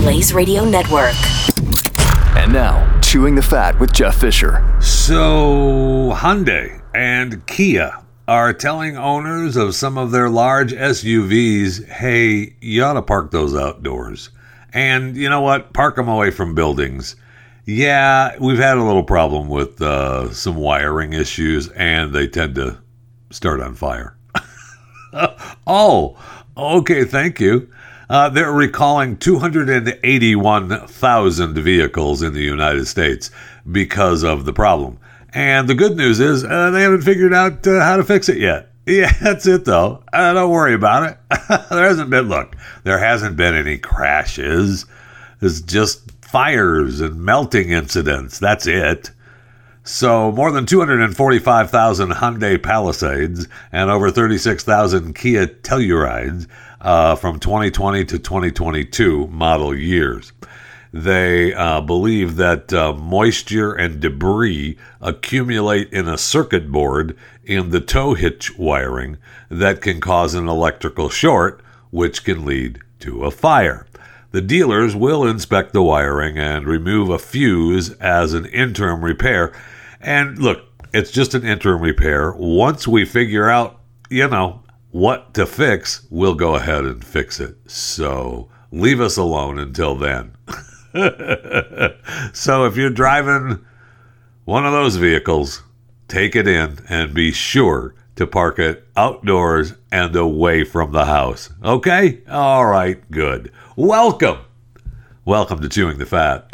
Blaze Radio Network. And now, Chewing the Fat with Jeff Fisher. So, Hyundai and Kia are telling owners of some of their large SUVs, hey, you ought to park those outdoors. And you know what? Park them away from buildings. Yeah, we've had a little problem with uh, some wiring issues, and they tend to start on fire. oh, okay, thank you. Uh, they're recalling 281,000 vehicles in the United States because of the problem. And the good news is uh, they haven't figured out uh, how to fix it yet. Yeah, that's it though. Uh, don't worry about it. there hasn't been, look, there hasn't been any crashes. It's just fires and melting incidents. That's it. So, more than 245,000 Hyundai Palisades and over 36,000 Kia Tellurides uh, from 2020 to 2022 model years. They uh, believe that uh, moisture and debris accumulate in a circuit board in the tow hitch wiring that can cause an electrical short, which can lead to a fire. The dealers will inspect the wiring and remove a fuse as an interim repair. And look, it's just an interim repair. Once we figure out, you know, what to fix, we'll go ahead and fix it. So leave us alone until then. so if you're driving one of those vehicles, take it in and be sure to park it outdoors and away from the house. Okay? All right, good. Welcome. Welcome to Chewing the Fat.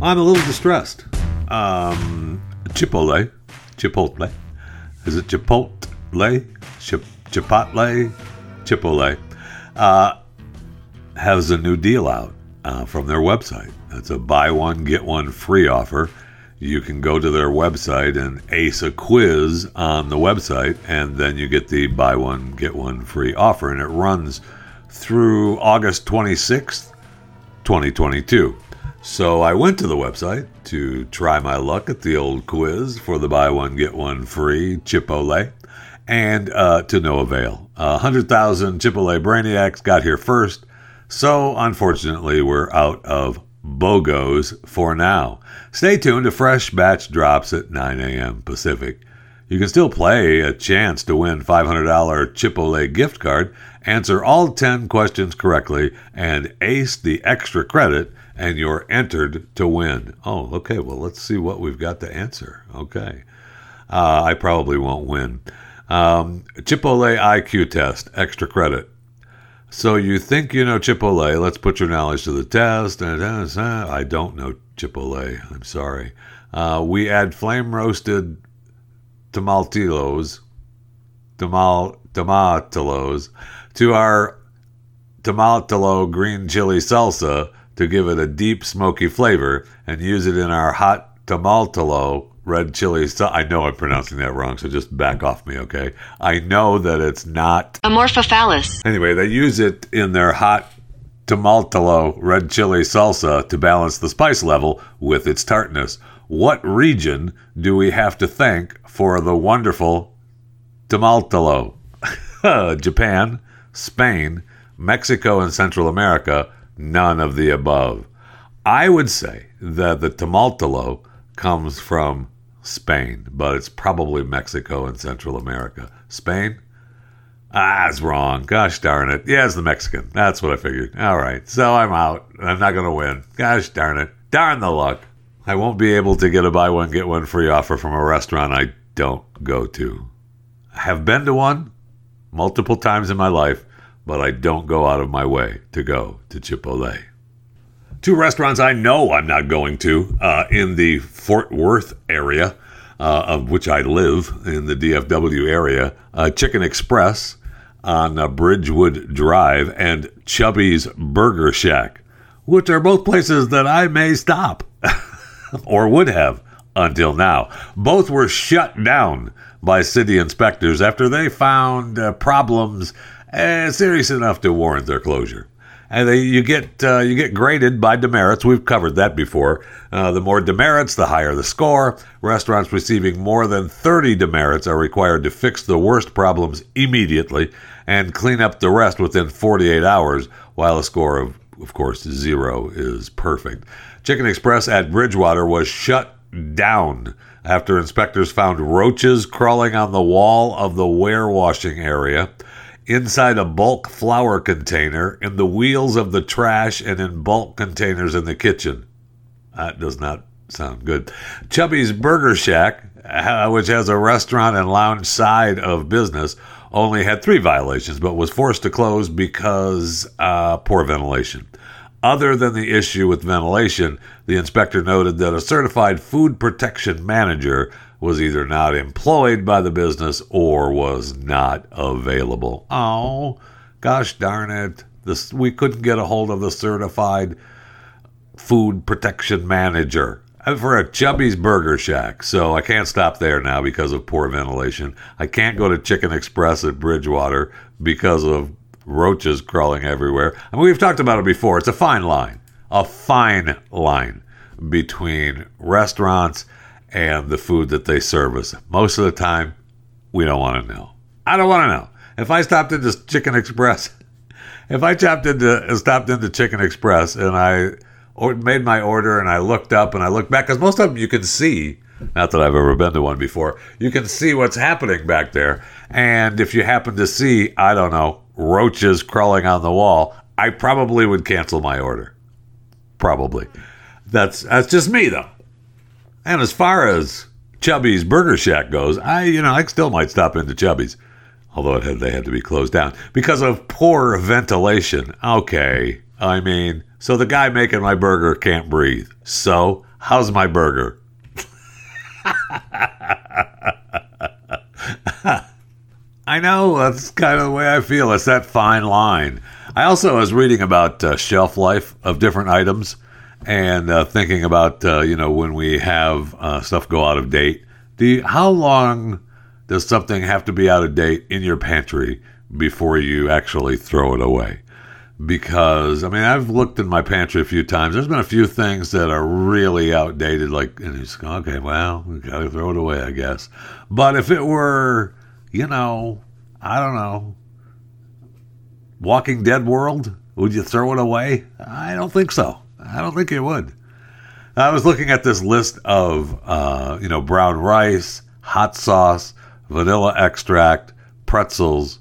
I'm a little distressed. Um, Chipotle, Chipotle, is it Chipotle? Chip, Chipotle, Chipotle, uh, has a new deal out uh, from their website. It's a buy one get one free offer. You can go to their website and ace a quiz on the website, and then you get the buy one get one free offer, and it runs through August 26th, 2022. So I went to the website to try my luck at the old quiz for the buy one get one free Chipotle, and uh, to no avail. Uh, 100,000 Chipotle Brainiacs got here first, so unfortunately we're out of BOGOs for now. Stay tuned to fresh batch drops at 9 a.m. Pacific. You can still play a chance to win $500 Chipotle gift card, answer all 10 questions correctly, and ace the extra credit and you're entered to win. Oh, okay. Well, let's see what we've got to answer. Okay. Uh, I probably won't win. Um, Chipotle IQ test, extra credit. So you think you know Chipotle? Let's put your knowledge to the test. I don't know Chipotle. I'm sorry. Uh, we add flame roasted tomatillos, tomal tomatolos to our tomatolo green chili salsa to give it a deep smoky flavor and use it in our hot tomaltolo red chili sauce. I know I'm pronouncing that wrong, so just back off me, okay? I know that it's not Amorphophallus. Anyway, they use it in their hot tomaltolo red chili salsa to balance the spice level with its tartness. What region do we have to thank for the wonderful tomaltolo? Japan, Spain, Mexico, and Central America none of the above. I would say that the tomaltolo comes from Spain, but it's probably Mexico and Central America. Spain? Ah, it's wrong. Gosh darn it. Yeah, it's the Mexican. That's what I figured. All right. So I'm out. I'm not going to win. Gosh darn it. Darn the luck. I won't be able to get a buy one, get one free offer from a restaurant I don't go to. I have been to one multiple times in my life, but I don't go out of my way to go to Chipotle. Two restaurants I know I'm not going to uh, in the Fort Worth area, uh, of which I live in the DFW area uh, Chicken Express on uh, Bridgewood Drive and Chubby's Burger Shack, which are both places that I may stop or would have until now. Both were shut down by city inspectors after they found uh, problems uh, serious enough to warrant their closure. And they, you get uh, you get graded by demerits. We've covered that before. Uh, the more demerits, the higher the score. Restaurants receiving more than 30 demerits are required to fix the worst problems immediately and clean up the rest within 48 hours, while a score of, of course, zero is perfect. Chicken Express at Bridgewater was shut down after inspectors found roaches crawling on the wall of the warewashing area, inside a bulk flour container, in the wheels of the trash, and in bulk containers in the kitchen. That does not sound good. Chubby's Burger Shack, uh, which has a restaurant and lounge side of business, only had three violations, but was forced to close because uh, poor ventilation. Other than the issue with ventilation, the inspector noted that a certified food protection manager was either not employed by the business or was not available. Oh, gosh darn it. This, we couldn't get a hold of the certified food protection manager for a Chubby's Burger Shack. So I can't stop there now because of poor ventilation. I can't go to Chicken Express at Bridgewater because of roaches crawling everywhere. I mean, we've talked about it before. It's a fine line, a fine line between restaurants and the food that they service. Most of the time, we don't want to know. I don't want to know. If I stopped into Chicken Express, if I chopped into uh, stopped into Chicken Express and I or made my order and I looked up and I looked back because most of them you can see. Not that I've ever been to one before. You can see what's happening back there. And if you happen to see, I don't know, roaches crawling on the wall, I probably would cancel my order. Probably. That's that's just me though. And as far as Chubby's Burger Shack goes, I you know I still might stop into Chubby's, although it had, they had to be closed down because of poor ventilation. Okay, I mean, so the guy making my burger can't breathe. So how's my burger? I know that's kind of the way I feel. It's that fine line. I also was reading about uh, shelf life of different items and uh, thinking about uh, you know when we have uh, stuff go out of date. Do you, how long does something have to be out of date in your pantry before you actually throw it away? Because I mean, I've looked in my pantry a few times. There's been a few things that are really outdated. Like, and okay. Well, we gotta throw it away, I guess. But if it were, you know, I don't know, Walking Dead world, would you throw it away? I don't think so. I don't think it would. I was looking at this list of, uh, you know, brown rice, hot sauce, vanilla extract, pretzels,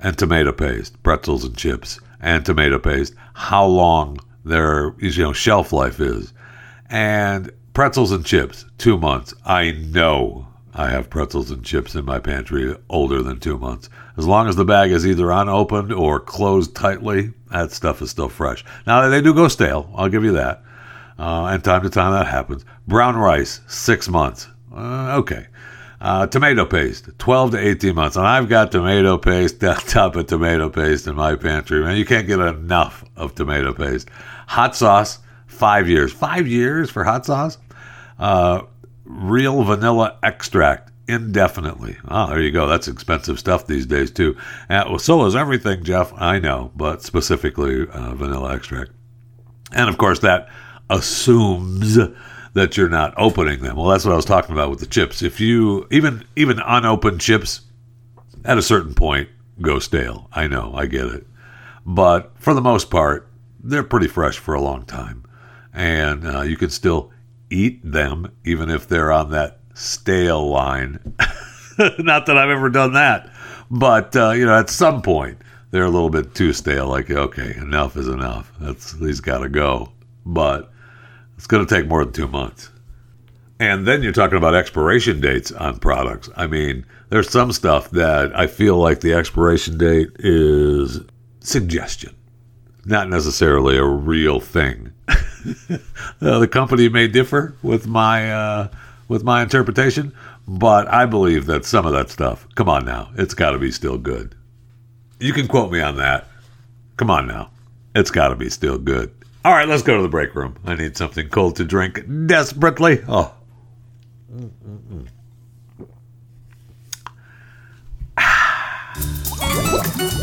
and tomato paste. Pretzels and chips and tomato paste. How long their you know shelf life is, and pretzels and chips, two months. I know I have pretzels and chips in my pantry older than two months. As long as the bag is either unopened or closed tightly, that stuff is still fresh. Now, they do go stale, I'll give you that. Uh, and time to time that happens. Brown rice, six months. Uh, okay. Uh, tomato paste, 12 to 18 months. And I've got tomato paste on top of tomato paste in my pantry. Man, you can't get enough of tomato paste. Hot sauce, five years. Five years for hot sauce? Uh, real vanilla extract indefinitely. Oh, there you go. That's expensive stuff these days, too. Uh, well, so is everything, Jeff. I know, but specifically uh, vanilla extract. And of course, that assumes that you're not opening them. Well, that's what I was talking about with the chips. If you even even unopened chips, at a certain point, go stale. I know, I get it, but for the most part, they're pretty fresh for a long time, and uh, you can still eat them even if they're on that stale line. Not that I've ever done that, but uh, you know, at some point they're a little bit too stale. Like, okay, enough is enough. That's these got to go. But it's going to take more than two months. And then you're talking about expiration dates on products. I mean, there's some stuff that I feel like the expiration date is suggestion, not necessarily a real thing. uh, the company may differ with my uh, with my interpretation, but I believe that some of that stuff, come on now, it's got to be still good. You can quote me on that. Come on now. It's got to be still good. All right, let's go to the break room. I need something cold to drink desperately. Oh.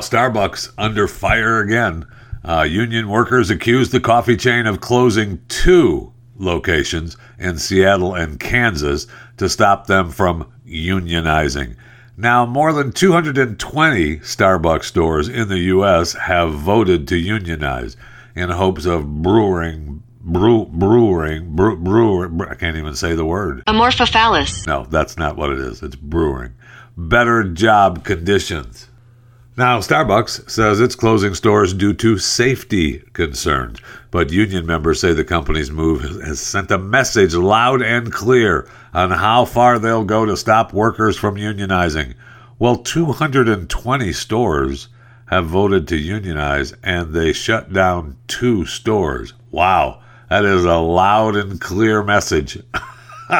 Starbucks under fire again. Uh, union workers accused the coffee chain of closing two locations in Seattle and Kansas to stop them from unionizing. Now, more than 220 Starbucks stores in the U.S. have voted to unionize in hopes of brewing, brew, brewing, brew, brewer. I can't even say the word. Amorphophallus. No, that's not what it is. It's brewing. Better job conditions. Now, Starbucks says it's closing stores due to safety concerns, but union members say the company's move has sent a message loud and clear on how far they'll go to stop workers from unionizing. Well, 220 stores have voted to unionize, and they shut down two stores. Wow, that is a loud and clear message.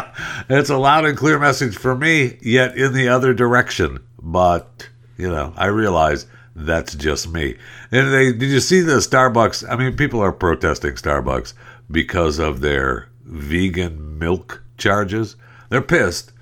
it's a loud and clear message for me, yet in the other direction. But you know, I realize that's just me. And they did you see the Starbucks? I mean, people are protesting Starbucks because of their vegan milk charges. They're pissed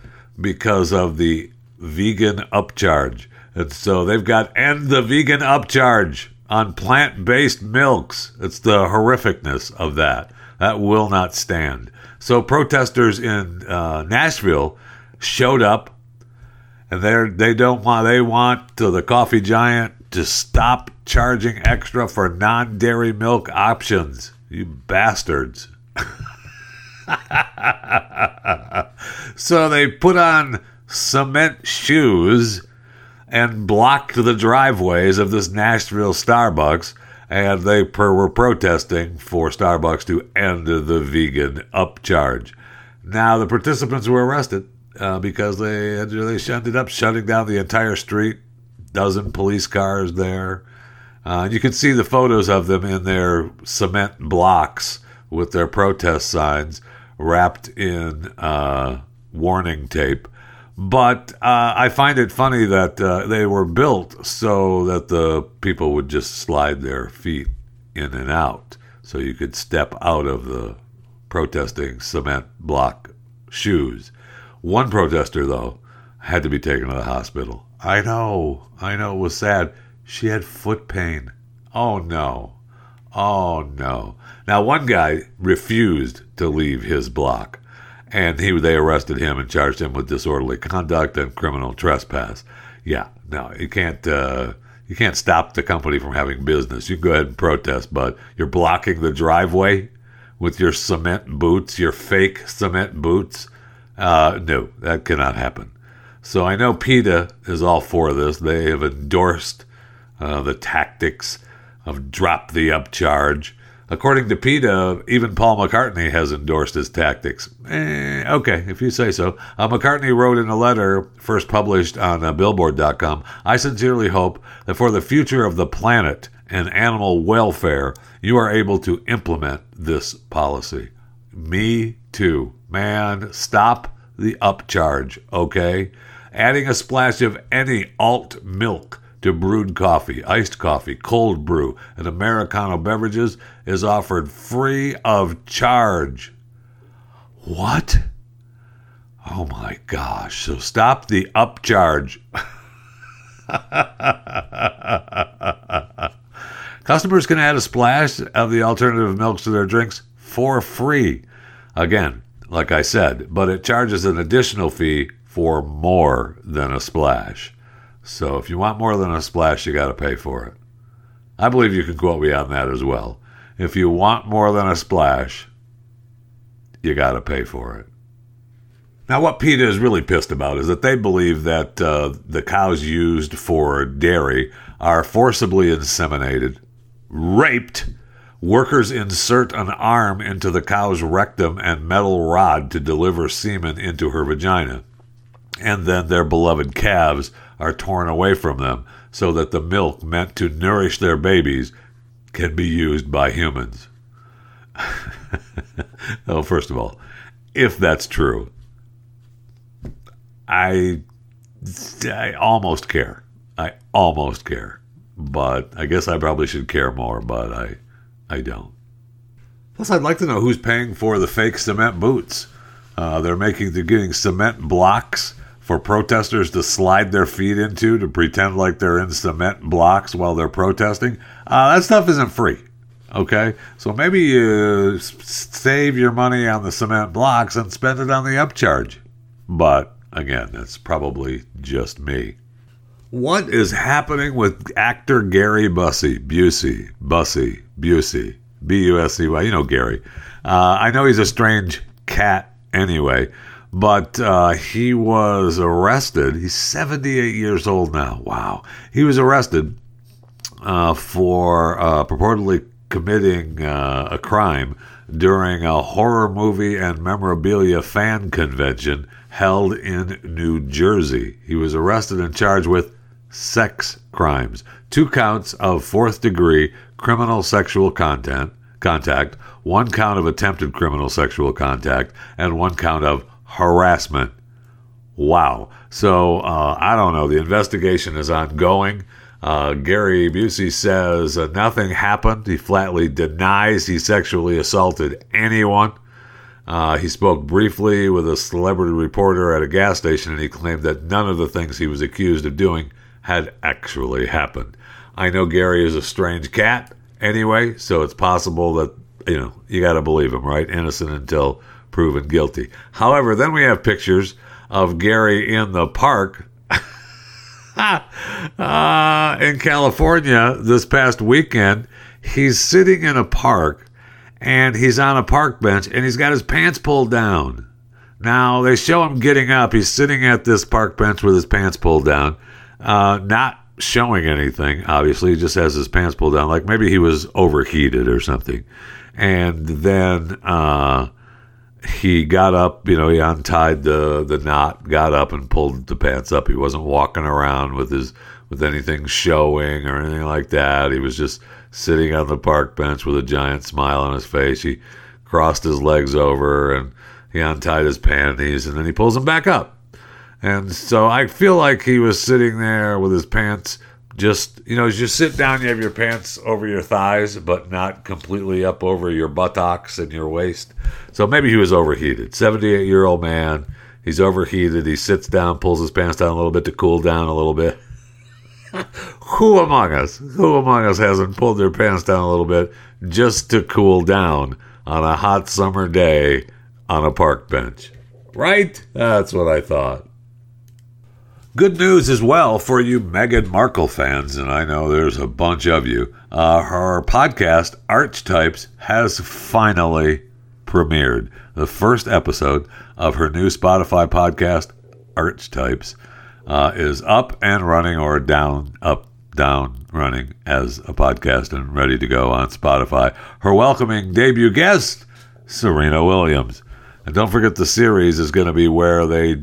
because of the vegan upcharge. And so they've got end the vegan upcharge on plant-based milks. It's the horrificness of that. That will not stand. So protesters in uh, Nashville showed up and they they don't want they want the coffee giant to stop charging extra for non-dairy milk options. You bastards. So they put on cement shoes and blocked the driveways of this Nashville Starbucks and they per- were protesting for Starbucks to end the vegan upcharge. Now the participants were arrested uh, because they they ended up shutting down the entire street. Dozen police cars there. Uh, you can see the photos of them in their cement blocks with their protest signs wrapped in uh, warning tape. But uh, I find it funny that uh, they were built so that the people would just slide their feet in and out. So you could step out of the protesting cement block shoes. One protester, though, had to be taken to the hospital. I know, I know, it was sad. She had foot pain. Oh no. Oh no. Now, one guy refused to leave his block, and he they arrested him and charged him with disorderly conduct and criminal trespass. Yeah, no, you can't. Uh, you can't stop the company from having business. You can go ahead and protest, but you're blocking the driveway with your cement boots, your fake cement boots. Uh, no, that cannot happen. So I know PETA is all for this. They have endorsed uh, the tactics of drop the upcharge. According to PETA, even Paul McCartney has endorsed his tactics. Eh, okay, if you say so. Uh, McCartney wrote in a letter first published on uh, Billboard.com I sincerely hope that for the future of the planet and animal welfare, you are able to implement this policy. Me too. Man, stop the upcharge, okay? Adding a splash of any alt milk to brewed coffee, iced coffee, cold brew, and Americano beverages is offered free of charge. What? Oh my gosh. So stop the upcharge. Customers can add a splash of the alternative milks to their drinks for free. Again, like I said, but it charges an additional fee for more than a splash. So if you want more than a splash, you got to pay for it. I believe you can quote me on that as well. If you want more than a splash, you got to pay for it. Now, what PETA is really pissed about is that they believe that uh, the cows used for dairy are forcibly inseminated, raped, Workers insert an arm into the cow's rectum and metal rod to deliver semen into her vagina. And then their beloved calves are torn away from them so that the milk meant to nourish their babies can be used by humans. well, first of all, if that's true, I I almost care. I almost care, but I guess I probably should care more. But I I don't. Plus, I'd like to know who's paying for the fake cement boots. Uh, they're making they're getting cement blocks for protesters to slide their feet into to pretend like they're in cement blocks while they're protesting. Uh, that stuff isn't free. Okay, so maybe you save your money on the cement blocks and spend it on the upcharge. But again, that's probably just me. What is happening with actor Gary Busey? Busey, Busey, Busey, B U S E Y. You know Gary. Uh, I know he's a strange cat anyway, but uh, he was arrested. He's 78 years old now. Wow. He was arrested uh, for uh, purportedly committing uh, a crime during a horror movie and memorabilia fan convention held in New Jersey. He was arrested and charged with sex crimes, two counts of fourth degree criminal sexual content contact, one count of attempted criminal sexual contact, and one count of harassment. Wow. So uh, I don't know. The investigation is ongoing. Uh, Gary Busey says uh, nothing happened. He flatly denies he sexually assaulted anyone. Uh, he spoke briefly with a celebrity reporter at a gas station and he claimed that none of the things he was accused of doing had actually happened. I know Gary is a strange cat anyway, so it's possible that, you know, you got to believe him, right? Innocent until proven guilty. However, then we have pictures of Gary in the park uh, in California this past weekend. He's sitting in a park and he's on a park bench and he's got his pants pulled down. Now they show him getting up. He's sitting at this park bench with his pants pulled down, uh, not showing anything. Obviously, he just has his pants pulled down, like maybe he was overheated or something. And then uh, he got up. You know, he untied the the knot, got up and pulled the pants up. He wasn't walking around with his with anything showing or anything like that. He was just sitting on the park bench with a giant smile on his face. He crossed his legs over and he untied his panties and then he pulls them back up. And so I feel like he was sitting there with his pants just, you know, as you sit down, you have your pants over your thighs, but not completely up over your buttocks and your waist. So maybe he was overheated. 78 year old man. He's overheated. He sits down, pulls his pants down a little bit to cool down a little bit. Who among us, who among us hasn't pulled their pants down a little bit just to cool down on a hot summer day on a park bench? Right? That's what I thought. Good news as well for you Meghan Markle fans, and I know there's a bunch of you. Uh, her podcast, Archetypes, has finally premiered. The first episode of her new Spotify podcast, Archetypes, uh, is up and running or down, up, down, running as a podcast and ready to go on Spotify. Her welcoming debut guest, Serena Williams. And don't forget the series is going to be where they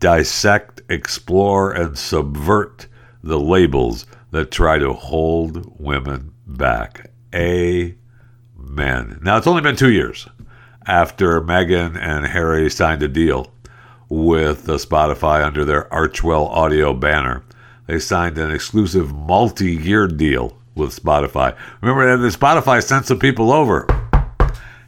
dissect, explore, and subvert the labels that try to hold women back. Amen. Now, it's only been two years after Meghan and Harry signed a deal with uh, Spotify under their Archewell Audio banner. They signed an exclusive multi year deal with Spotify. Remember, that Spotify sent some people over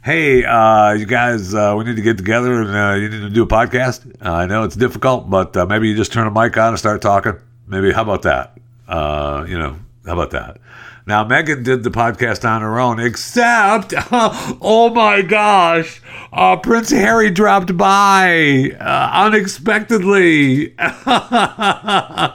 hey, uh, you guys, uh, we need to get together and uh, you need to do a podcast. Uh, I know it's difficult, but uh, maybe you just turn a mic on and start talking. Maybe, how about that? Uh, you know, how about that? Now, Meghan did the podcast on her own, except, oh my gosh, uh, Prince Harry dropped by uh, unexpectedly. uh,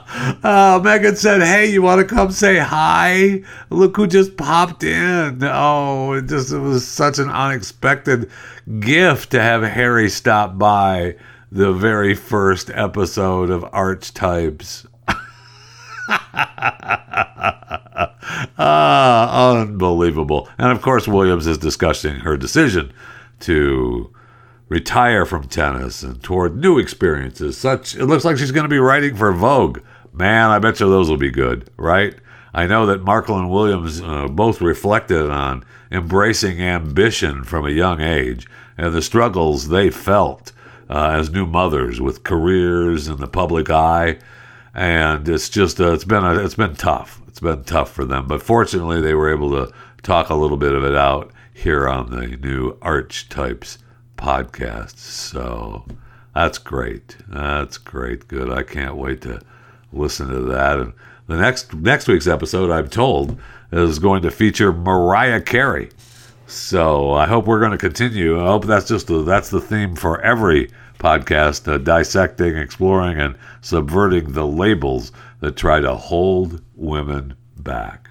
Meghan said, hey, you want to come say hi? Look who just popped in. Oh, it just it was such an unexpected gift to have Harry stop by the very first episode of Archetypes. Ah, unbelievable. And of course, Williams is discussing her decision to retire from tennis and toward new experiences. Such it looks like she's going to be writing for Vogue. Man, I bet you those will be good, right? I know that Markle and Williams uh, both reflected on embracing ambition from a young age and the struggles they felt uh, as new mothers with careers in the public eye. And it's just uh, it's been a, it's been tough. It's been tough for them, but fortunately they were able to talk a little bit of it out here on the new Archetypes podcast. So that's great. That's great. Good. I can't wait to listen to that. And the next next week's episode, I'm told, is going to feature Mariah Carey. So I hope we're going to continue. I hope that's just that's the theme for every podcast: uh, dissecting, exploring, and subverting the labels that try to hold women back.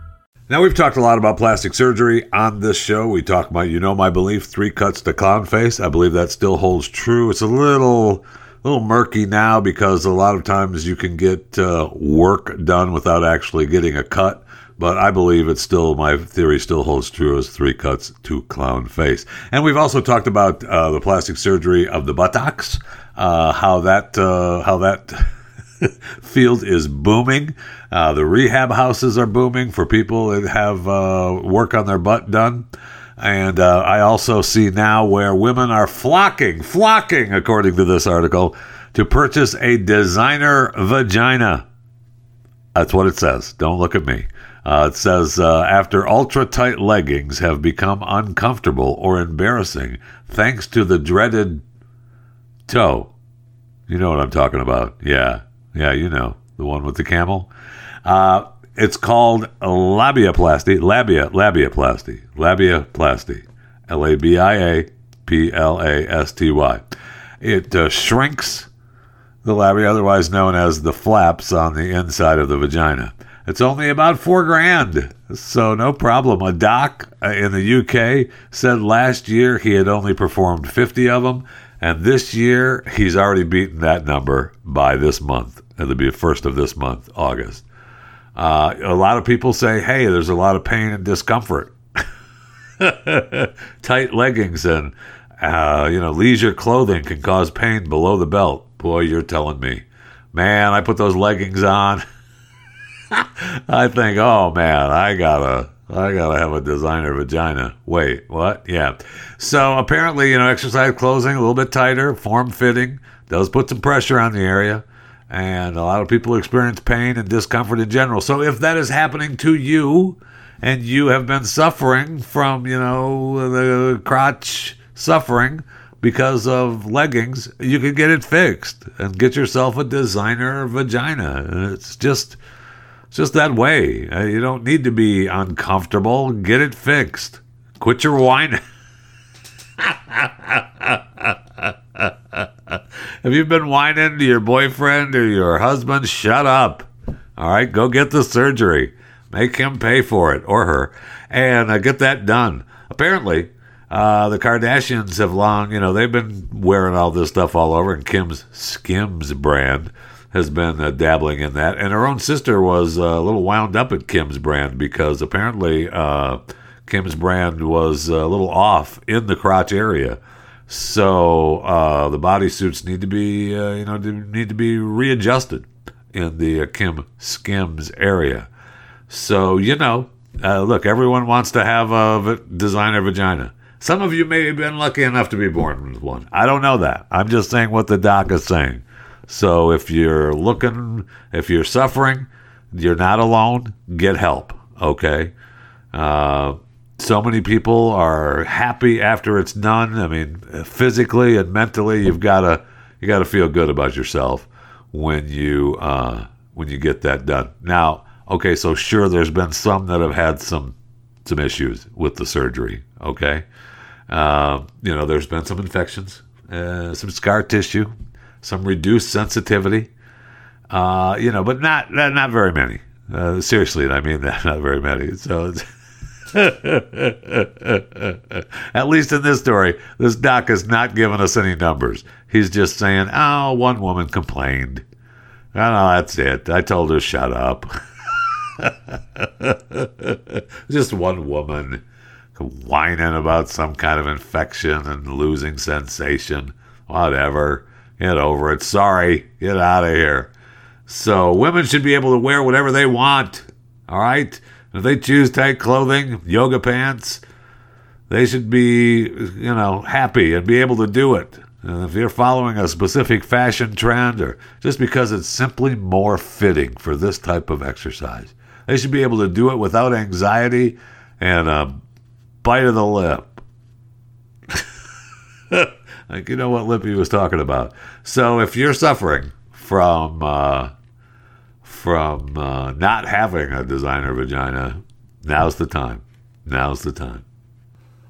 Now we've talked a lot about plastic surgery on this show. We talk about, you know, my belief, three cuts to clown face. I believe that still holds true. It's a little, little murky now because a lot of times you can get uh, work done without actually getting a cut. But I believe it's still my theory still holds true as three cuts to clown face. And we've also talked about uh, the plastic surgery of the buttocks, uh, how that uh, how that. field is booming. Uh, the rehab houses are booming for people that have uh, work on their butt done. And uh, I also see now where women are flocking, flocking, according to this article, to purchase a designer vagina. That's what it says. Don't look at me. Uh, it says uh, after ultra tight leggings have become uncomfortable or embarrassing thanks to the dreaded toe. You know what I'm talking about. Yeah. Yeah, you know, the one with the camel. Uh, it's called labiaplasty. Labia, labiaplasty. Labiaplasty. L A B I A P L A S T Y. It uh, shrinks the labia, otherwise known as the flaps on the inside of the vagina. It's only about four grand, so no problem. A doc uh, in the UK said last year he had only performed 50 of them, and this year he's already beaten that number by this month. It'll be the first of this month, August. Uh, a lot of people say, hey, there's a lot of pain and discomfort. Tight leggings and uh, you know leisure clothing can cause pain below the belt. Boy, you're telling me, man. I put those leggings on. I think, oh man, I gotta, I gotta have a designer vagina. Wait, what? Yeah. So apparently, you know, exercise clothing a little bit tighter, form fitting, does put some pressure on the area and a lot of people experience pain and discomfort in general. So if that is happening to you and you have been suffering from, you know, the crotch suffering because of leggings, you can get it fixed and get yourself a designer vagina. It's just it's just that way. Uh, You don't need to be uncomfortable. Get it fixed. Quit your whining. Have you been whining to your boyfriend or your husband? Shut up. All right, go get the surgery. Make him pay for it or her and uh, get that done. Apparently, uh, the Kardashians have long, you know, they've been wearing all this stuff all over, and Kim's Skims brand has been uh, dabbling in that. And her own sister was uh, a little wound up at Kim's brand because apparently uh, Kim's brand was a little off in the crotch area. So uh, the bodysuits need to be, uh, you know, need to be readjusted in the uh, Kim Skims area. So you know, uh, look, everyone wants to have a v- designer vagina. Some of you may have been lucky enough to be born with one. I don't know that. I'm just saying what the doc is saying. So if you're looking, if you're suffering, you're not alone. Get help. Okay. Uh, so many people are happy after it's done. I mean, physically and mentally, you've got to you got to feel good about yourself when you uh, when you get that done. Now, Okay, so sure, there's been some that have had some some issues with the surgery. Okay, uh, you know, there's been some infections, uh, some scar tissue, some reduced sensitivity. Uh, you know, but not not, very many. Uh, seriously, I mean that, not very many. So. At least in this story, this doc has not given us any numbers. He's just saying, oh, one woman complained. Oh, no, that's it. I told her shut up. just one woman whining about some kind of infection and losing sensation. Whatever. Get over it. Sorry. Get out of here. So, women should be able to wear whatever they want. All right? If they choose tight clothing, yoga pants, they should be, you know, happy and be able to do it. And if you're following a specific fashion trend or just because it's simply more fitting for this type of exercise, they should be able to do it without anxiety and a bite of the lip. like, you know what Lippy was talking about. So if you're suffering from, uh, from uh, not having a designer vagina, now's the time. Now's the time.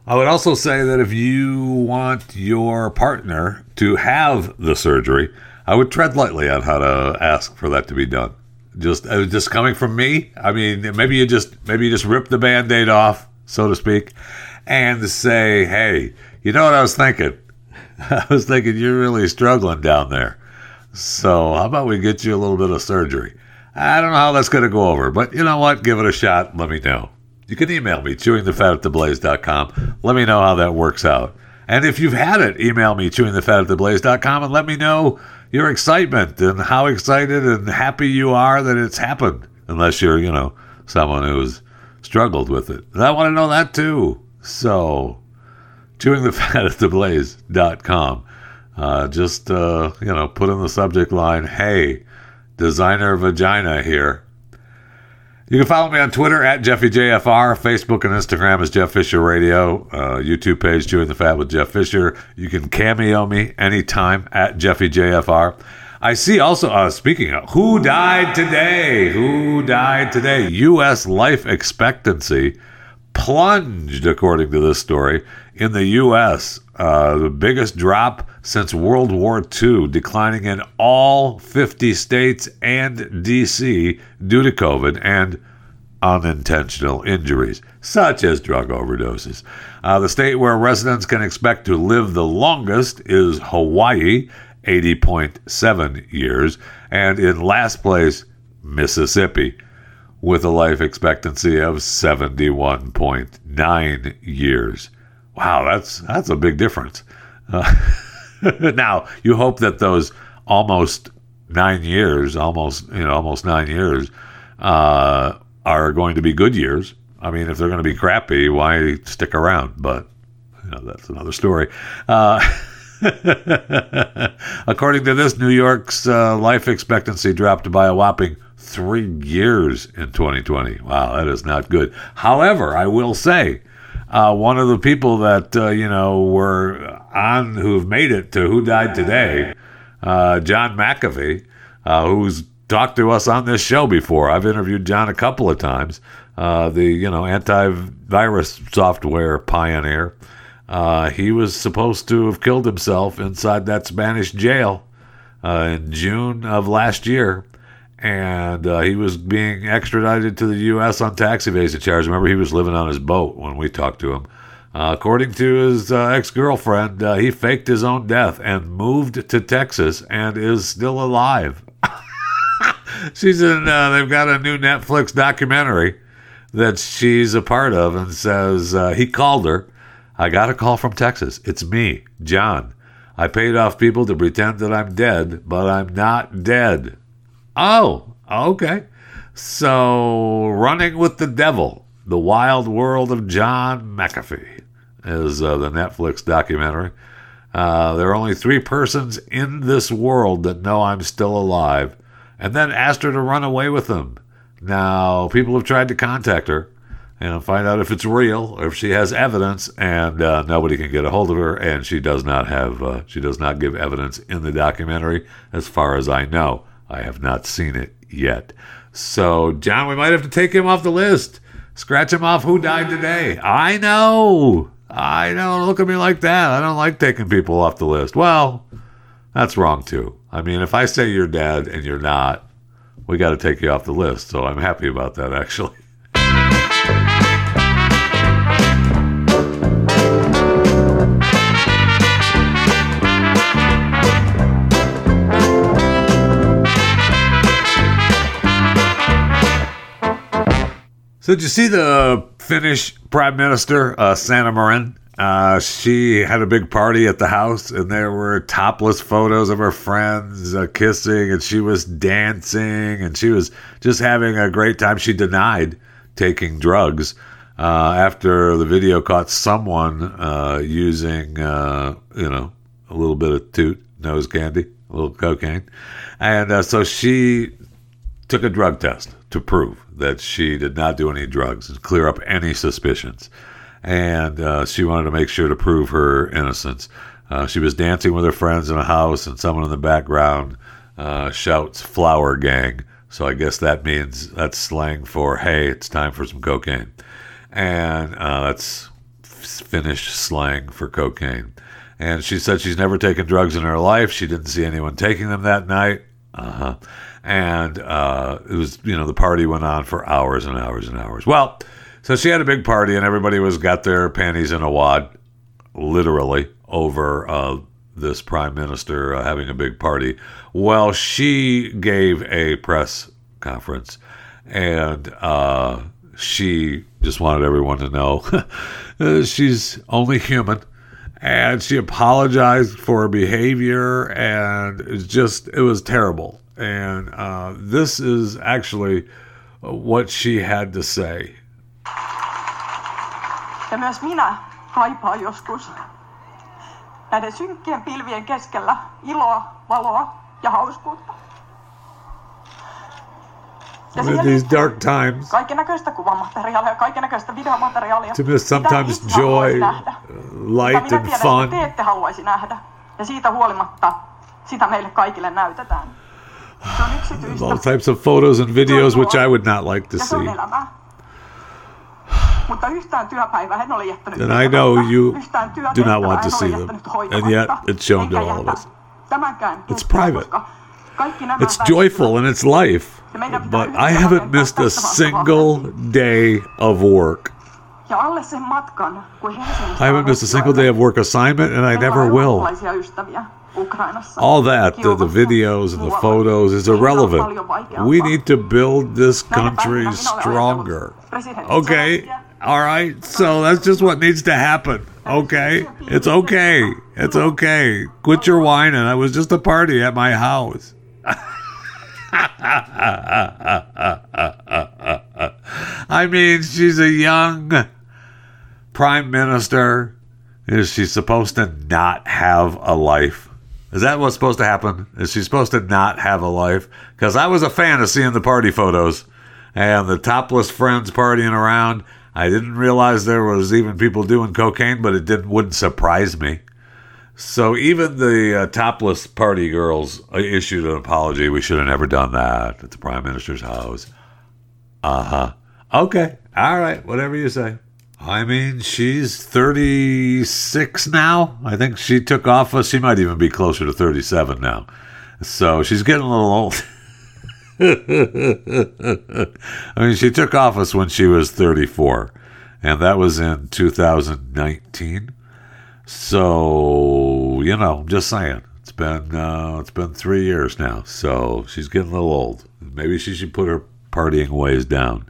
I would also say that if you want your partner to have the surgery, I would tread lightly on how to ask for that to be done. Just uh, just coming from me, I mean, maybe you just maybe you just rip the band-aid off, so to speak, and say, "Hey, you know what I was thinking? I was thinking you're really struggling down there. So how about we get you a little bit of surgery?" I don't know how that's going to go over, but you know what? Give it a shot. Let me know. You can email me, chewingthefat@theblaze.com. Let me know how that works out. And if you've had it, email me, chewingthefat@theblaze.com, and let me know your excitement and how excited and happy you are that it's happened. Unless you're, you know, someone who's struggled with it. And I want to know that too. So, chewingthefat@theblaze.com. Uh, just, uh, you know, put in the subject line, hey, designer vagina here. You can follow me on Twitter at JeffyJFR, Facebook and Instagram is Jeff Fisher Radio, uh, YouTube page Chewing the Fat with Jeff Fisher. You can cameo me anytime at JeffyJFR. I see also, uh, speaking of, who died today? Who died today? U.S. life expectancy plunged, according to this story, in the U.S. Uh, the biggest drop since World War II, declining in all 50 states and D.C. due to COVID and unintentional injuries, such as drug overdoses. Uh, the state where residents can expect to live the longest is Hawaii, 80.7 years, and in last place, Mississippi, with a life expectancy of 71.9 years. Wow, that's that's a big difference. Uh, now, you hope that those almost nine years, almost you know, almost nine years, uh, are going to be good years. I mean, if they're going to be crappy, why stick around? But you know, that's another story. Uh, according to this, New York's uh, life expectancy dropped by a whopping three years in 2020. Wow, that is not good. However, I will say uh, one of the people that uh, you know were on who've made it to who died today, uh, John McAfee, uh, who's talked to us on this show before. I've interviewed John a couple of times. Uh, the you know antivirus software pioneer. Uh, he was supposed to have killed himself inside that Spanish jail in June of last year and uh, he was being extradited to the U.S. on tax evasion charges. Remember, he was living on his boat when we talked to him. Uh, according to his uh, ex girlfriend, uh, he faked his own death and moved to Texas and is still alive. she's in, uh, they've got a new Netflix documentary that she's a part of and says uh, he called her. I got a call from Texas. It's me, John. I paid off people to pretend that I'm dead, but I'm not dead. Oh, okay. So, Running with the Devil, The Wild World of John McAfee is uh, the Netflix documentary. Uh, there are only three persons in this world that know I'm still alive, and then asked her to run away with them. Now, people have tried to contact her and find out if it's real or if she has evidence, and uh, nobody can get a hold of her, and she does not have, uh, she does not give evidence in the documentary, as far as I know. I have not seen it yet. So, John, we might have to take him off the list. Scratch him off. Who died today? I know. I know. Look at me like that. I don't like taking people off the list. Well, that's wrong too. I mean, if I say you're dead and you're not, we got to take you off the list. So I'm happy about that, actually. Did you see the Finnish Prime Minister, uh, Marin? Uh, she had a big party at the house, and there were topless photos of her friends uh, kissing, and she was dancing, and she was just having a great time. She denied taking drugs uh, after the video caught someone uh, using, uh, you know, a little bit of toot nose candy, a little cocaine, and uh, so she took a drug test to prove that she did not do any drugs and clear up any suspicions. And uh, she wanted to make sure to prove her innocence. Uh, she was dancing with her friends in a house, and someone in the background uh, shouts "flour gang." So I guess that means that's slang for "Hey, it's time for some cocaine," and uh, that's Finnish slang for cocaine. And she said she's never taken drugs in her life. She didn't see anyone taking them that night. Uh huh. And uh, it was, you know, the party went on for hours and hours and hours. Well, so she had a big party, and everybody was got their panties in a wad, literally, over uh, this prime minister uh, having a big party. Well, she gave a press conference, and uh, she just wanted everyone to know uh, she's only human and she apologized for her behavior and it's just it was terrible and uh, this is actually what she had to say Ja myös minä kaipaan joskus näiden synkkien pilvien keskellä iloa, valoa ja hauskuutta. Ja in these dark times kuvamateriaalia, videomateriaalia. To miss sometimes joy, nähdä. light Mutta minä and tiedän, fun. te ette haluaisi nähdä. Ja siitä huolimatta sitä meille kaikille näytetään. Yksityistä. all types of photos and videos which I would not like to ja se on see elämää. Mutta yhtään työpäivää en ole jättänyt And I know you do not want to see them. And yet it's shown to all of us. It's private. koska kaikki nämä it's joyful and it's life Ja meidän pitää but I haven't missed a single day of work Ja alle sen matkan, kun Helsingistä I haven't missed a single day of work assignment and I never will eurooppalaisia ystäviä Ukrainassa. All that the, the videos and the photos is irrelevant. We need to build this country päivinä minä olen stronger. Okay? All right? So that's just what needs to happen. Okay? It's okay. It's okay. Quit your whining. I was just a party at my house. I mean, she's a young prime minister. Is she supposed to not have a life? Is that what's supposed to happen? Is she supposed to not have a life? Because I was a fan of seeing the party photos and the topless friends partying around. I didn't realize there was even people doing cocaine, but it didn't wouldn't surprise me. So even the uh, topless party girls uh, issued an apology. We should have never done that at the prime minister's house. Uh huh. Okay. All right. Whatever you say. I mean, she's 36 now. I think she took office. She might even be closer to 37 now. So she's getting a little old. I mean, she took office when she was 34, and that was in 2019. So you know, I'm just saying, it's been uh, it's been three years now. So she's getting a little old. Maybe she should put her partying ways down.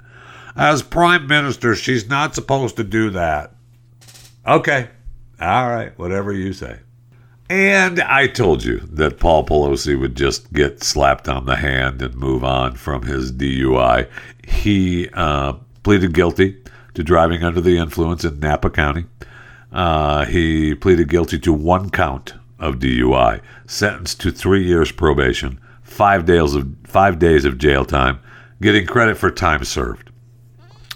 As prime minister, she's not supposed to do that. Okay, all right, whatever you say. And I told you that Paul Pelosi would just get slapped on the hand and move on from his DUI. He uh, pleaded guilty to driving under the influence in Napa County. Uh, he pleaded guilty to one count of DUI, sentenced to three years probation, five days of five days of jail time, getting credit for time served.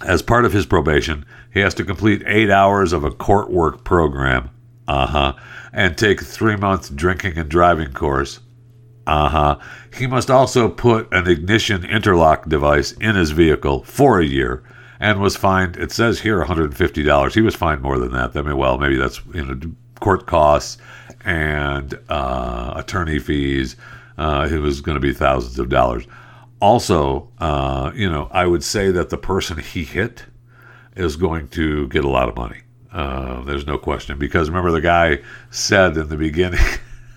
As part of his probation, he has to complete eight hours of a court work program. Uh huh. And take three month drinking and driving course. Uh huh. He must also put an ignition interlock device in his vehicle for a year and was fined, it says here, $150. He was fined more than that. I mean, well, maybe that's you know court costs and uh, attorney fees. Uh, it was going to be thousands of dollars. Also, uh, you know, I would say that the person he hit is going to get a lot of money. Uh, there's no question because remember the guy said in the beginning,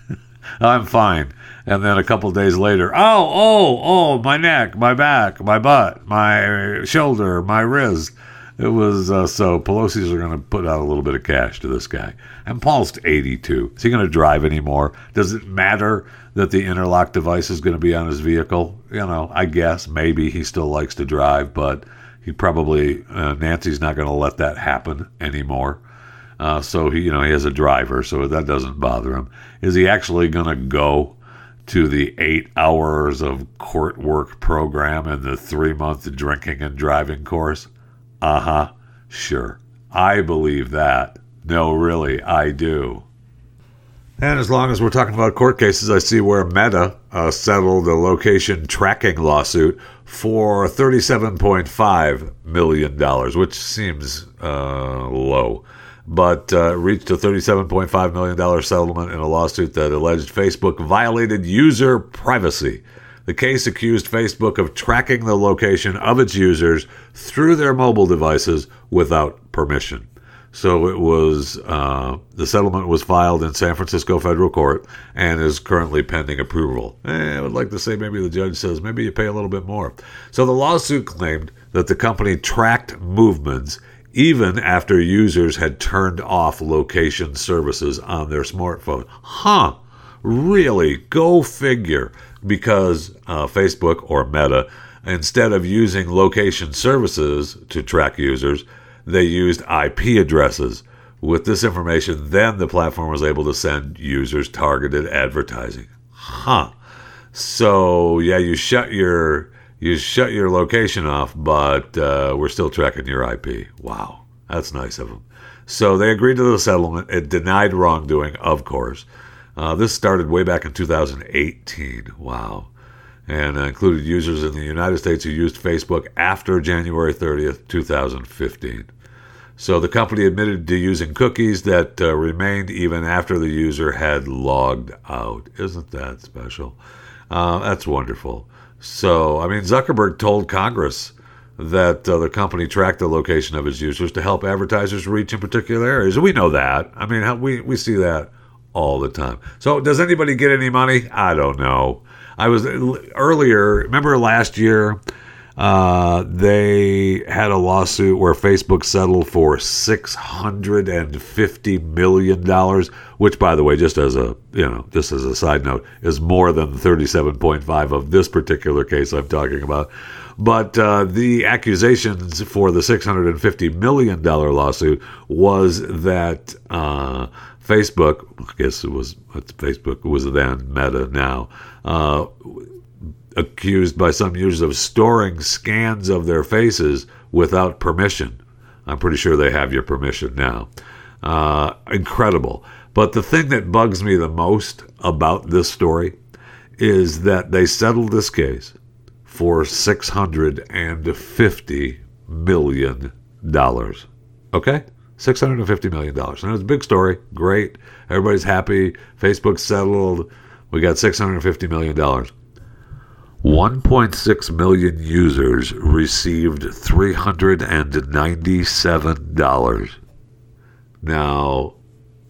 "I'm fine," and then a couple days later, "Oh, oh, oh, my neck, my back, my butt, my shoulder, my wrist." It was uh, so Pelosi's are going to put out a little bit of cash to this guy. And Paul's 82. Is he going to drive anymore? Does it matter that the interlock device is going to be on his vehicle? You know, I guess maybe he still likes to drive, but he probably uh, Nancy's not going to let that happen anymore. Uh, so he, you know, he has a driver, so that doesn't bother him. Is he actually going to go to the eight hours of court work program and the three month drinking and driving course? Uh huh. Sure. I believe that. No, really, I do. And as long as we're talking about court cases, I see where Meta uh, settled a location tracking lawsuit for $37.5 million, which seems uh, low, but uh, reached a $37.5 million settlement in a lawsuit that alleged Facebook violated user privacy. The case accused Facebook of tracking the location of its users through their mobile devices without permission. So it was uh, the settlement was filed in San Francisco federal court and is currently pending approval. Eh, I would like to say maybe the judge says maybe you pay a little bit more. So the lawsuit claimed that the company tracked movements even after users had turned off location services on their smartphone. Huh? Really? Go figure because uh, Facebook or Meta, instead of using location services to track users, they used IP addresses. With this information, then the platform was able to send users targeted advertising. Huh. So yeah, you shut your you shut your location off, but uh, we're still tracking your IP. Wow, that's nice of them. So they agreed to the settlement. It denied wrongdoing, of course. Uh, this started way back in 2018. Wow. And uh, included users in the United States who used Facebook after January 30th, 2015. So the company admitted to using cookies that uh, remained even after the user had logged out. Isn't that special? Uh, that's wonderful. So, I mean, Zuckerberg told Congress that uh, the company tracked the location of its users to help advertisers reach in particular areas. We know that. I mean, how, we, we see that all the time. So, does anybody get any money? I don't know. I was earlier, remember last year, uh, they had a lawsuit where Facebook settled for $650 million, which, by the way, just as a, you know, just as a side note, is more than the 37.5 of this particular case I'm talking about. But uh, the accusations for the $650 million lawsuit was that uh, Facebook, I guess it was Facebook, was then Meta now, uh, accused by some users of storing scans of their faces without permission. I'm pretty sure they have your permission now. Uh, incredible. But the thing that bugs me the most about this story is that they settled this case for $650 million. Okay? $650 million. And it's a big story. Great. Everybody's happy. Facebook settled. We got $650 million. 1.6 million users received $397. Now,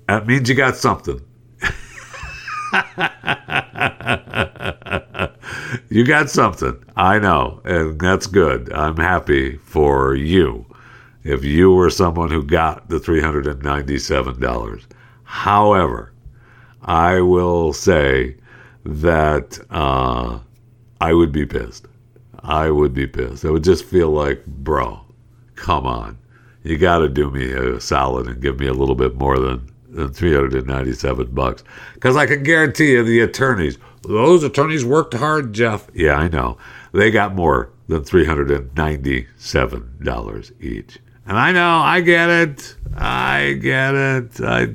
that means you got something. you got something. I know. And that's good. I'm happy for you if you were someone who got the $397. However, I will say that uh, I would be pissed. I would be pissed. I would just feel like, bro, come on. You got to do me a solid and give me a little bit more than, than 397 bucks. Because I can guarantee you the attorneys, those attorneys worked hard, Jeff. Yeah, I know. They got more than $397 each. And I know, I get it. I get it. I,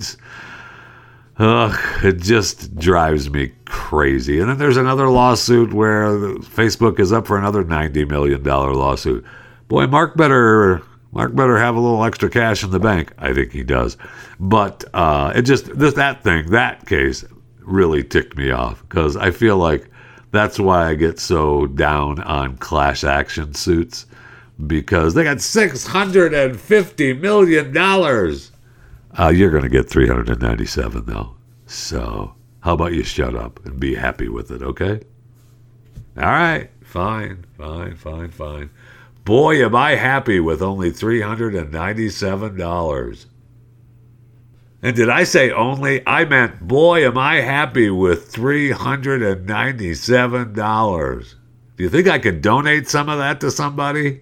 ugh, it just drives me crazy. And then there's another lawsuit where Facebook is up for another $90 million lawsuit. Boy, Mark better Mark better have a little extra cash in the bank. I think he does. But uh, it just this that thing, that case really ticked me off because I feel like that's why I get so down on class action suits because they got six hundred and fifty million dollars. Uh, you're going to get three hundred and ninety-seven though. So how about you shut up and be happy with it, okay? All right, fine, fine, fine, fine. Boy, am I happy with only $397. And did I say only? I meant, boy, am I happy with $397. Do you think I could donate some of that to somebody?